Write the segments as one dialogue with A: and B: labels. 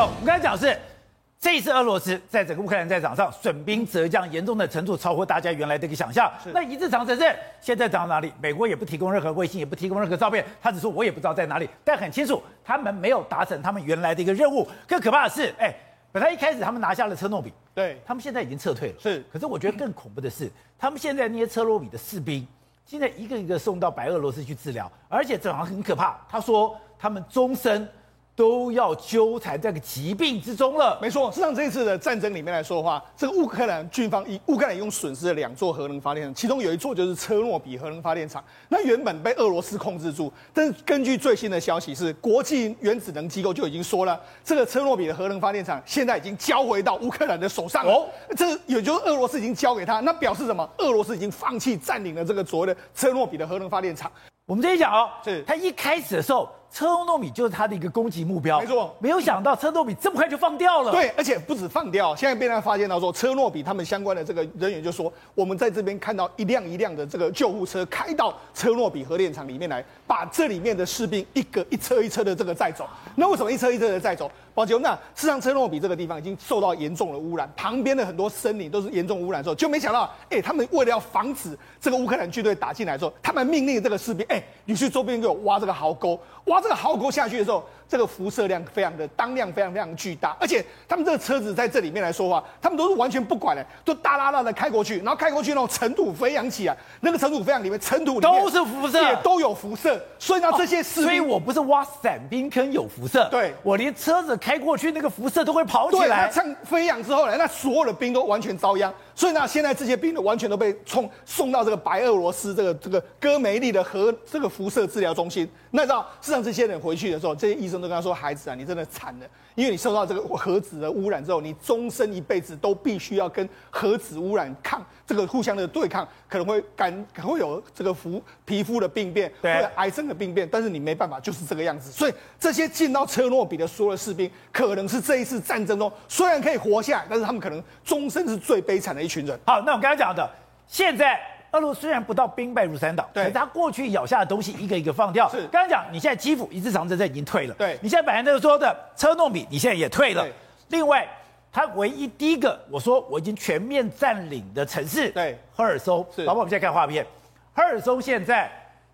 A: 走，我们刚才讲是，这一次俄罗斯在整个乌克兰战场上损兵折将，严重的程度超乎大家原来的一个想象。那一日长城镇现在长到哪里？美国也不提供任何卫星，也不提供任何照片，他只说我也不知道在哪里。但很清楚，他们没有达成他们原来的一个任务。更可怕的是，哎，本来一开始他们拿下了车诺比，
B: 对
A: 他们现在已经撤退了。
B: 是，
A: 可是我觉得更恐怖的是，他们现在那些车诺比的士兵，现在一个一个送到白俄罗斯去治疗，而且这好像很可怕。他说他们终身。都要纠缠在这个疾病之中了。
B: 没错，事实上这一次的战争里面来说的话，这个乌克兰军方以乌克兰一共损失了两座核能发电厂，其中有一座就是车诺比核能发电厂。那原本被俄罗斯控制住，但是根据最新的消息是，国际原子能机构就已经说了，这个车诺比的核能发电厂现在已经交回到乌克兰的手上了。哦，这也就是俄罗斯已经交给他，那表示什么？俄罗斯已经放弃占领了这个所谓的车诺比的核能发电厂。
A: 我们这一讲哦，是他一开始的时候。车诺比就是他的一个攻击目标，
B: 没错。
A: 没有想到车诺比这么快就放掉了。
B: 对，而且不止放掉，现在被他发现到说，车诺比他们相关的这个人员就说，我们在这边看到一辆一辆的这个救护车开到车诺比核电厂里面来，把这里面的士兵一个一车一车的这个载走。那为什么一车一车的载走？保杰，那事实上车诺比这个地方已经受到严重的污染，旁边的很多森林都是严重污染之后，就没想到，哎，他们为了要防止这个乌克兰军队打进来之后，他们命令这个士兵，哎，你去周边给我挖这个壕沟，挖这个壕沟下去的时候。这个辐射量非常的当量非常非常巨大，而且他们这个车子在这里面来说话，他们都是完全不管的，都大拉拉的开过去，然后开过去那种尘土飞扬起来，那个尘土飞扬里面尘土
A: 都是辐射，
B: 也都有辐射，所以呢这些士兵，
A: 所以我不是挖伞兵坑有辐射，
B: 对，
A: 我连车子开过去那个辐射都会跑起
B: 来，像飞扬之后呢，那所有的兵都完全遭殃。所以呢，现在这些兵呢，完全都被冲送到这个白俄罗斯这个这个戈梅利的核这个辐射治疗中心。那知道，事实上这些人回去的时候，这些医生都跟他说：“孩子啊，你真的惨了。”因为你受到这个核子的污染之后，你终身一辈子都必须要跟核子污染抗这个互相的对抗，可能会感 可能会有这个肤皮肤的病变，对，癌症的病变，但是你没办法，就是这个样子。所以这些进到车诺比的所有的士兵，可能是这一次战争中虽然可以活下来，但是他们可能终身是最悲惨的一群人。
A: 好，那我刚才讲的，现在。俄罗斯虽然不到兵败如山倒，对，可是他过去咬下的东西一个一个放掉。是，刚才讲，你现在基辅一日长城镇已经退了，
B: 对，
A: 你现在本来就说的车诺比，你现在也退了。另外，他唯一第一个我说我已经全面占领的城市，
B: 对，
A: 赫尔松。是，老板，我们现在看画面，赫尔松现在。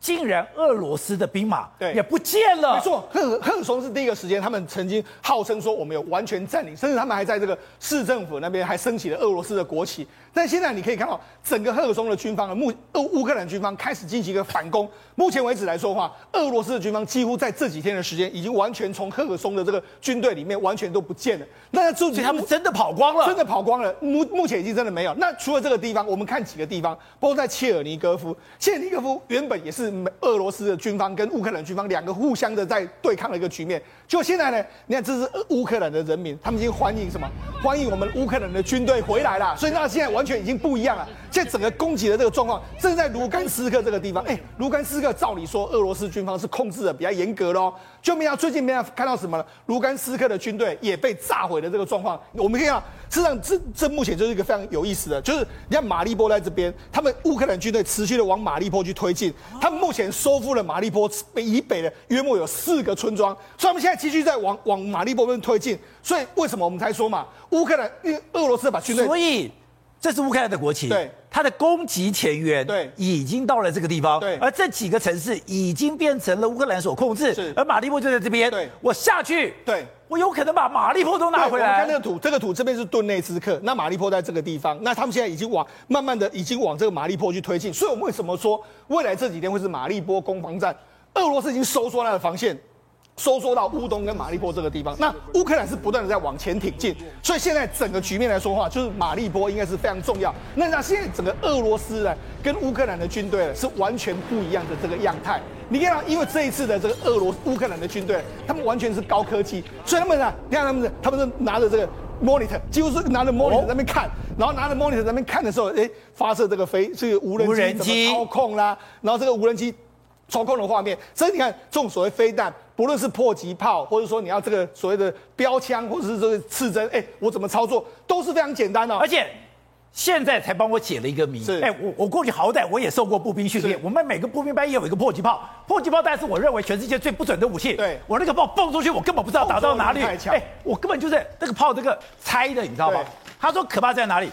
A: 竟然俄罗斯的兵马对也不见了。
B: 没错，赫赫尔松是第一个时间，他们曾经号称说我们有完全占领，甚至他们还在这个市政府那边还升起了俄罗斯的国旗。但现在你可以看到，整个赫尔松的军方啊，目乌乌克兰军方开始进行一个反攻。目前为止来说的话，俄罗斯的军方几乎在这几天的时间，已经完全从赫尔松的这个军队里面完全都不见了。那这
A: 他们真的跑光了，
B: 真的跑光了。目目前已经真的没有。那除了这个地方，我们看几个地方，包括在切尔尼戈夫。切尔尼戈夫原本也是。俄罗斯的军方跟乌克兰军方两个互相的在对抗的一个局面，就现在呢，你看这是乌克兰的人民，他们已经欢迎什么？欢迎我们乌克兰的军队回来了。所以那现在完全已经不一样了。现在整个攻击的这个状况，正在卢甘斯克这个地方。哎，卢甘斯克照理说俄罗斯军方是控制的比较严格喽，就没想最近没有看到什么了？卢甘斯克的军队也被炸毁的这个状况，我们可以看到。实际上，这这目前就是一个非常有意思的，就是你看马利波在这边，他们乌克兰军队持续的往马利波去推进，他们目前收复了马利波以北的约莫有四个村庄，所以他们现在继续在往往马利波那边推进。所以为什么我们才说嘛，乌克兰因为俄罗斯把军队，
A: 所以这是乌克兰的国旗，
B: 对，
A: 它的攻击前缘对已经到了这个地方，
B: 对，
A: 而这几个城市已经变成了乌克兰所控制，
B: 是，
A: 而马利波就在这边，
B: 对，
A: 我下去，
B: 对。
A: 我有可能把马利波都拿回来。
B: 我看那个图，这个图这边是顿内茨克，那马利波在这个地方，那他们现在已经往慢慢的已经往这个马利波去推进。所以，我们为什么说未来这几天会是马利波攻防战？俄罗斯已经收缩它的防线，收缩到乌东跟马利波这个地方。那乌克兰是不断的在往前挺进，所以现在整个局面来说话，就是马利波应该是非常重要。那那现在整个俄罗斯呢，跟乌克兰的军队是完全不一样的这个样态。你看到，因为这一次的这个俄罗乌克兰的军队，他们完全是高科技，所以他们啊，你看他们，他们是拿着这个 monitor，几乎是拿着 monitor 在那边看，然后拿着 monitor 在那边看的时候，哎，发射这个飞这个无人机怎么操控啦，然后这个无人机操控的画面，所以你看这种所谓飞弹，不论是迫击炮，或者说你要这个所谓的标枪，或者是这个刺针，哎，我怎么操作都是非常简单的、哦，
A: 而且。现在才帮我解了一个谜。
B: 是，
A: 哎，我我过去好歹我也受过步兵训练，我们每个步兵班也有一个迫击炮，迫击炮，但是我认为全世界最不准的武器。
B: 对，
A: 我那个炮蹦出去，我根本不知道打到哪里。哎，我根本就是那个炮这个猜的，你知道吗？他说可怕在哪里？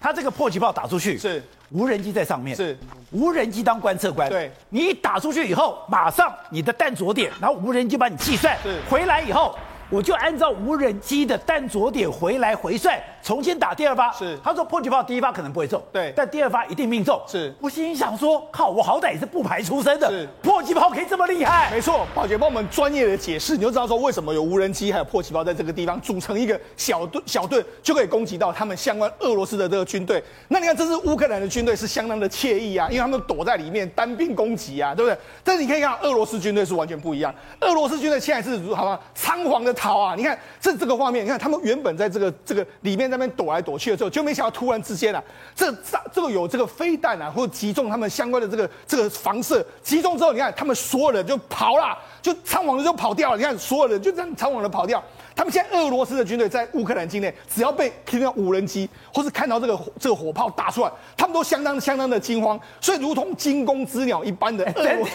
A: 他这个迫击炮打出去
B: 是
A: 无人机在上面，
B: 是
A: 无人机当观测官。
B: 对，
A: 你一打出去以后，马上你的弹着点，然后无人机把你计算，
B: 是
A: 回来以后。我就按照无人机的弹着点回来回算，重新打第二发。
B: 是，
A: 他说迫击炮第一发可能不会中，
B: 对，
A: 但第二发一定命中。
B: 是，
A: 我心里想说，靠，我好歹也是步排出身的，
B: 是，
A: 迫击炮可以这么厉害？
B: 没错，宝姐帮我们专业的解释，你就知道说为什么有无人机还有迫击炮在这个地方组成一个小队，小队就可以攻击到他们相关俄罗斯的这个军队。那你看，这是乌克兰的军队是相当的惬意啊，因为他们躲在里面单兵攻击啊，对不对？但是你可以看俄罗斯军队是完全不一样，俄罗斯军队现在是好吧，仓皇的逃啊，你看。这这个画面，你看他们原本在这个这个里面那边躲来躲去的时候，就没想到突然之间啊，这这这个有这个飞弹啊，或者击中他们相关的这个这个房射，击中之后，你看他们所有人就跑了，就仓皇的就跑掉了。你看所有人就这样仓皇的跑掉。他们现在俄罗斯的军队在乌克兰境内，只要被听到无人机或是看到这个这个火炮打出来，他们都相当相当的惊慌，所以如同惊弓之鸟一般的 俄罗斯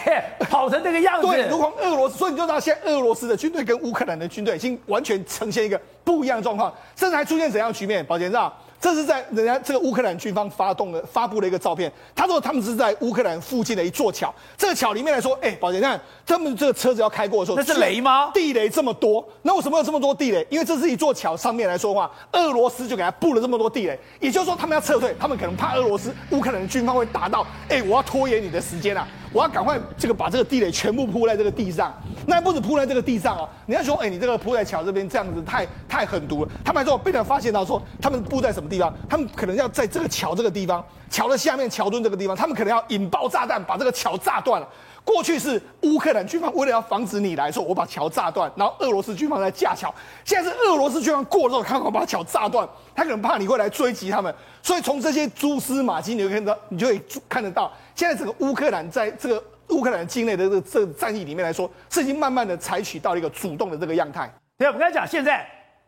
A: 跑成这个样子，
B: 对，如同俄罗斯，所以你就知道现在俄罗斯的军队跟乌克兰的军队已经完全呈现一个不一样的状况，甚至还出现怎样的局面？宝杰知道？这是在人家这个乌克兰军方发动的发布的一个照片。他说他们是在乌克兰附近的一座桥，这个桥里面来说，哎，宝杰，你看他们这个车子要开过的时候，
A: 那是雷吗？
B: 地雷这么多，那为什么有这么多地雷？因为这是一座桥上面来说的话，俄罗斯就给他布了这么多地雷，也就是说他们要撤退，他们可能怕俄罗斯乌克兰的军方会打到，哎，我要拖延你的时间啊。我要赶快这个把这个地雷全部铺在这个地上，那不止铺在这个地上哦，你要说，哎，你这个铺在桥这边这样子太太狠毒了。他们还说被人发现到说，他们布在什么地方？他们可能要在这个桥这个地方，桥的下面桥墩这个地方，他们可能要引爆炸弹把这个桥炸断了。过去是乌克兰军方为了要防止你来说，我把桥炸断，然后俄罗斯军方在架桥。现在是俄罗斯军方过了之后，看好把桥炸断，他可能怕你会来追击他们，所以从这些蛛丝马迹，你就看到，你就可以看得到，现在这个乌克兰在这个乌克兰境内的这个这个战役里面来说，是已经慢慢的采取到一个主动的这个样态。
A: 对，我们刚才讲，现在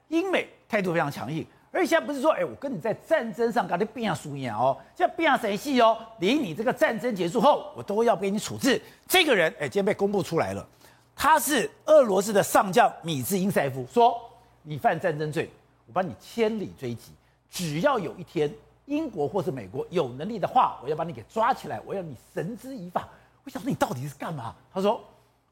A: 英美态度非常强硬。而且现在不是说，哎，我跟你在战争上搞得变样输赢哦，现在变样谁戏哦？离你这个战争结束后，我都要给你处置。这个人，哎，今天被公布出来了，他是俄罗斯的上将米兹因塞夫，说你犯战争罪，我把你千里追击，只要有一天英国或是美国有能力的话，我要把你给抓起来，我要你绳之以法。我想说你到底是干嘛？他说，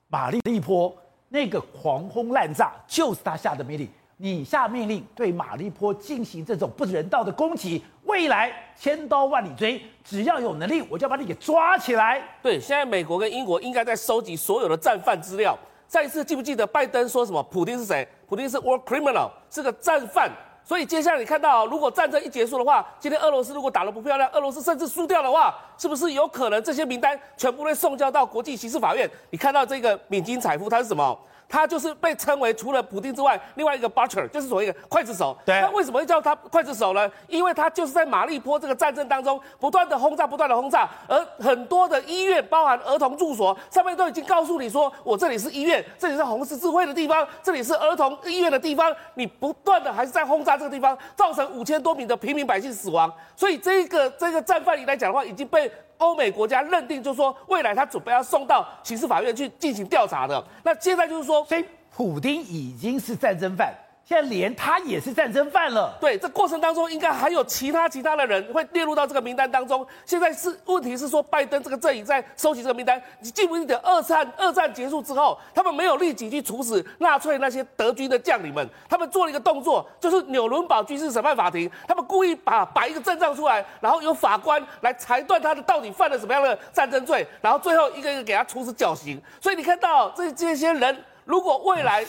A: 马利波那个狂轰滥炸就是他下的命令。你下命令对马利坡进行这种不人道的攻击，未来千刀万里追，只要有能力，我就要把你给抓起来。
C: 对，现在美国跟英国应该在收集所有的战犯资料。再一次，记不记得拜登说什么？普丁是谁？普丁是 war criminal，是个战犯。所以接下来你看到，如果战争一结束的话，今天俄罗斯如果打得不漂亮，俄罗斯甚至输掉的话，是不是有可能这些名单全部会送交到国际刑事法院？你看到这个米金采夫，他是什么？他就是被称为除了普丁之外，另外一个 butcher，就是所谓的刽子手。
A: 对。
C: 那为什么会叫他刽子手呢？因为他就是在马利坡这个战争当中不断的轰炸，不断的轰炸，而很多的医院，包含儿童住所，上面都已经告诉你说，我这里是医院，这里是红十字会的地方，这里是儿童医院的地方，你不断的还是在轰炸这个地方，造成五千多名的平民百姓死亡。所以这个这个战犯来讲的话，已经被。欧美国家认定，就是说未来他准备要送到刑事法院去进行调查的。那现在就是说，
A: 所以普丁已经是战争犯。现在连他也是战争犯了。
C: 对，这过程当中应该还有其他其他的人会列入到这个名单当中。现在是问题是说，拜登这个阵营在收集这个名单。你记不记得二战二战结束之后，他们没有立即去处死纳粹那些德军的将领们，他们做了一个动作，就是纽伦堡军事审判法庭，他们故意把摆一个阵仗出来，然后由法官来裁断他的到底犯了什么样的战争罪，然后最后一个一个给他处死绞刑。所以你看到这这些人，如果未来。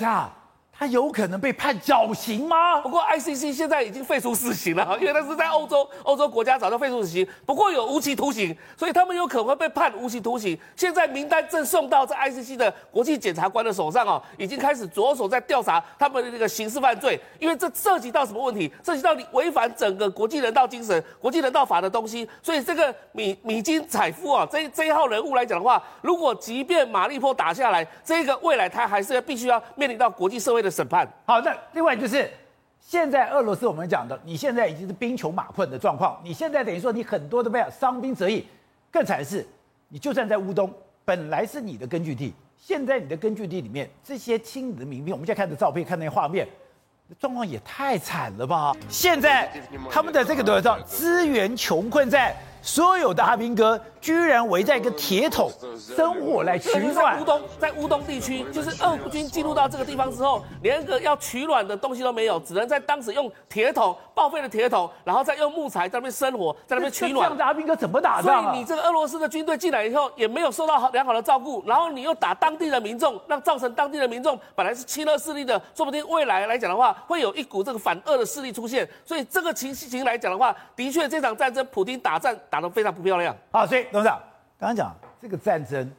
A: 他有可能被判绞刑吗？
C: 不过 ICC 现在已经废除死刑了，因为他是在欧洲，欧洲国家早就废除死刑。不过有无期徒刑，所以他们有可能会被判无期徒刑。现在名单正送到这 ICC 的国际检察官的手上哦，已经开始着手在调查他们的这个刑事犯罪，因为这涉及到什么问题？涉及到你违反整个国际人道精神、国际人道法的东西。所以这个米米金采夫啊，这这一号人物来讲的话，如果即便马利坡打下来，这个未来他还是要必须要面临到国际社会的审判。
A: 好，那另外就是现在俄罗斯我们讲的，你现在已经是兵穷马困的状况，你现在等于说你很多的被伤兵折翼，更惨的是，你就算在乌东，本来是你的根据地，现在你的根据地里面这些亲你的民兵，我们现在看的照片，看那些画面，状况也太惨了吧！现在他们的这个多少资源穷困在。所有的阿兵哥居然围在一个铁桶生火来取暖。
C: 在乌东，在乌东地区，就是俄军进入到这个地方之后，连个要取暖的东西都没有，只能在当时用铁桶报废的铁桶，然后再用木材在那边生火，在那边取暖。
A: 这样的阿兵哥怎么打仗啊？
C: 所以你这个俄罗斯的军队进来以后，也没有受到好良好的照顾，然后你又打当地的民众，让造成当地的民众本来是亲俄势力的，说不定未来来讲的话，会有一股这个反俄的势力出现。所以这个情形来讲的话，的确这场战争，普京打战。打得非常不漂亮
A: 好！所以董事长刚刚讲这个战争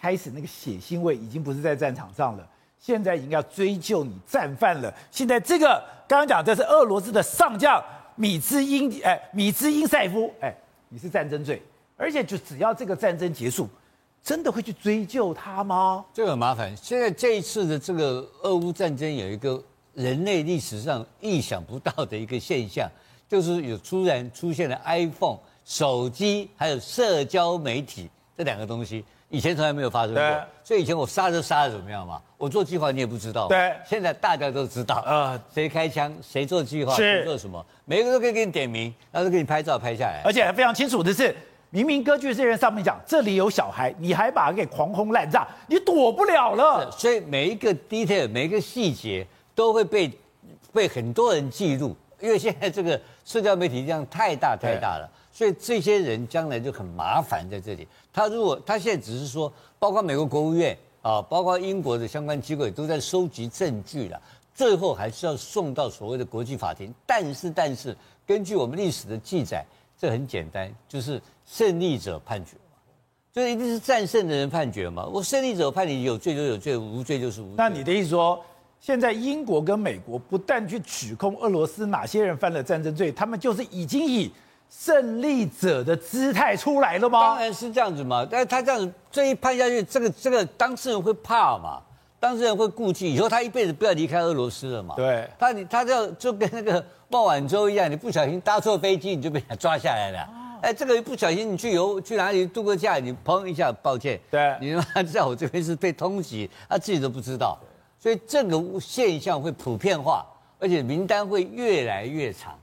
A: 开始，那个血腥味已经不是在战场上了，现在已经要追究你战犯了。现在这个刚刚讲这是俄罗斯的上将米兹因哎米兹英塞夫哎，你是战争罪，而且就只要这个战争结束，真的会去追究他吗？
D: 这个很麻烦。现在这一次的这个俄乌战争有一个人类历史上意想不到的一个现象，就是有突然出现了 iPhone。手机还有社交媒体这两个东西，以前从来没有发生过。对所以以前我杀就杀的怎么样嘛？我做计划你也不知道。
A: 对。
D: 现在大家都知道啊，谁开枪，谁做计划，谁做什么，每个都可以给你点名，然后都给你拍照拍下来。
A: 而且还非常清楚的是，明明歌剧人上面讲这里有小孩，你还把他给狂轰滥炸，你躲不了了。
D: 所以每一个 detail，每一个细节都会被被很多人记录，因为现在这个社交媒体量太大太大了。所以这些人将来就很麻烦在这里。他如果他现在只是说，包括美国国务院啊，包括英国的相关机构也都在收集证据了，最后还是要送到所谓的国际法庭。但是，但是根据我们历史的记载，这很简单，就是胜利者判决嘛，就一定是战胜的人判决嘛。我胜利者判你有罪就有罪，无罪就是无罪。
A: 那你的意思说，现在英国跟美国不但去指控俄罗斯哪些人犯了战争罪，他们就是已经以。胜利者的姿态出来了吗？
D: 当然是这样子嘛，但是他这样子这一判下去，这个这个当事人会怕嘛，当事人会顾忌，以后他一辈子不要离开俄罗斯了嘛。
A: 对，
D: 他你他这样就跟那个孟晚舟一样，你不小心搭错飞机，你就被他抓下来了。哦、哎，这个一不小心你去游去哪里度个假，你砰一下，抱歉，
A: 对，
D: 你他妈在我这边是被通缉，他自己都不知道，所以这个现象会普遍化，而且名单会越来越长。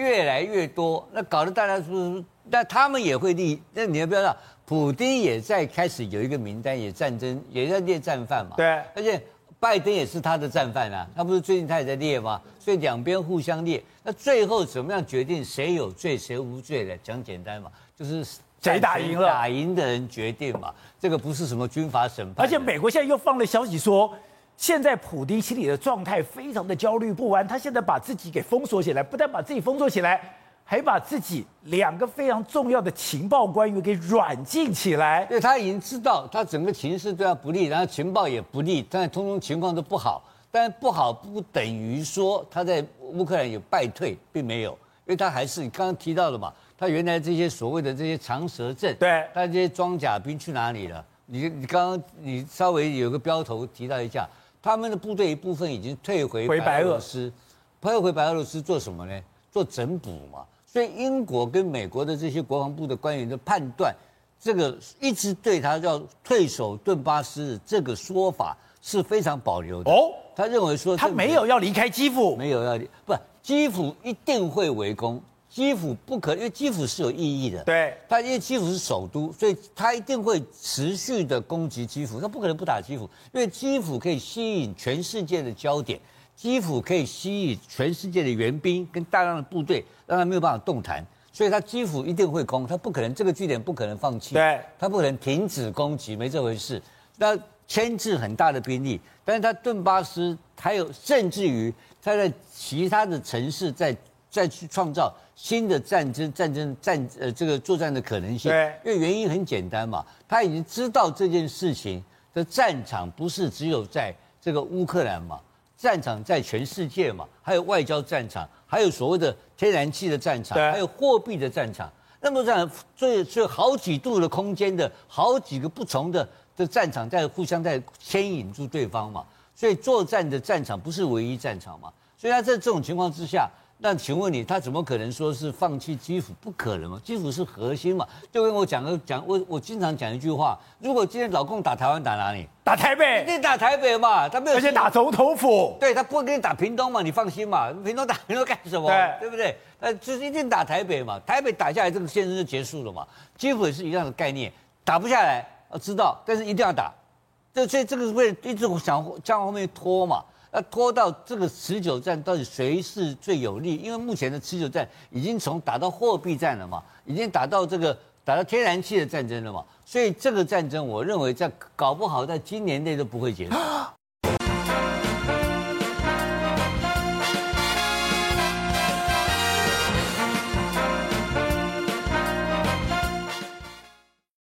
D: 越来越多，那搞得大家是不是？那他们也会立。那你要不要知道，普丁也在开始有一个名单，也战争，也在列战犯嘛。
A: 对。
D: 而且拜登也是他的战犯啊，他不是最近他也在列吗？所以两边互相列。那最后怎么样决定谁有罪谁无罪的？讲简单嘛，就是
A: 谁打赢了，
D: 打赢的人决定嘛。这个不是什么军阀审判。
A: 而且美国现在又放了消息说。现在普丁心里的状态非常的焦虑不安，他现在把自己给封锁起来，不但把自己封锁起来，还把自己两个非常重要的情报官员给软禁起来。
D: 对，他已经知道他整个情势对他不利，然后情报也不利，但是通通情况都不好。但是不好不等于说他在乌克兰有败退，并没有，因为他还是你刚刚提到的嘛，他原来这些所谓的这些长蛇阵，
A: 对，
D: 他这些装甲兵去哪里了？你你刚刚你稍微有个标头提到一下。他们的部队一部分已经退回白俄罗斯，退回白俄罗斯做什么呢？做整补嘛。所以英国跟美国的这些国防部的官员的判断，这个一直对他要退守顿巴斯这个说法是非常保留的。哦，他认为说
A: 他没有要离开基辅，
D: 没有要离，不，基辅一定会围攻。基辅不可，因为基辅是有意义的。
A: 对，
D: 他因为基辅是首都，所以他一定会持续的攻击基辅。他不可能不打基辅，因为基辅可以吸引全世界的焦点，基辅可以吸引全世界的援兵跟大量的部队，让他没有办法动弹。所以他基辅一定会攻，他不可能这个据点不可能放弃。
A: 对，
D: 他不可能停止攻击，没这回事。那牵制很大的兵力，但是他顿巴斯还有，甚至于他在其他的城市在再去创造。新的战争、战争、战呃，这个作战的可能性，
A: 对，
D: 因为原因很简单嘛，他已经知道这件事情的战场不是只有在这个乌克兰嘛，战场在全世界嘛，还有外交战场，还有所谓的天然气的战
A: 场，
D: 还有货币的战场，那么这样所以所以好几度的空间的好几个不同的的战场在互相在牵引住对方嘛，所以作战的战场不是唯一战场嘛。所以他在这种情况之下。那请问你，他怎么可能说是放弃基辅？不可能嘛，基辅是核心嘛。就跟我讲个讲，我我经常讲一句话：如果今天老共打台湾，打哪里？
A: 打台北。
D: 你打台北嘛，他没有。
A: 而且打总统府。
D: 对，他不会给你打屏东嘛，你放心嘛。屏东打屏东干什么？对，对不对？呃，就是一定打台北嘛。台北打下来，这个战争就结束了嘛。基辅也是一样的概念，打不下来，我知道，但是一定要打。这所以这个是会一直想向后面拖嘛。那拖到这个持久战，到底谁是最有利？因为目前的持久战已经从打到货币战了嘛，已经打到这个打到天然气的战争了嘛，所以这个战争，我认为在搞不好在今年内都不会结束。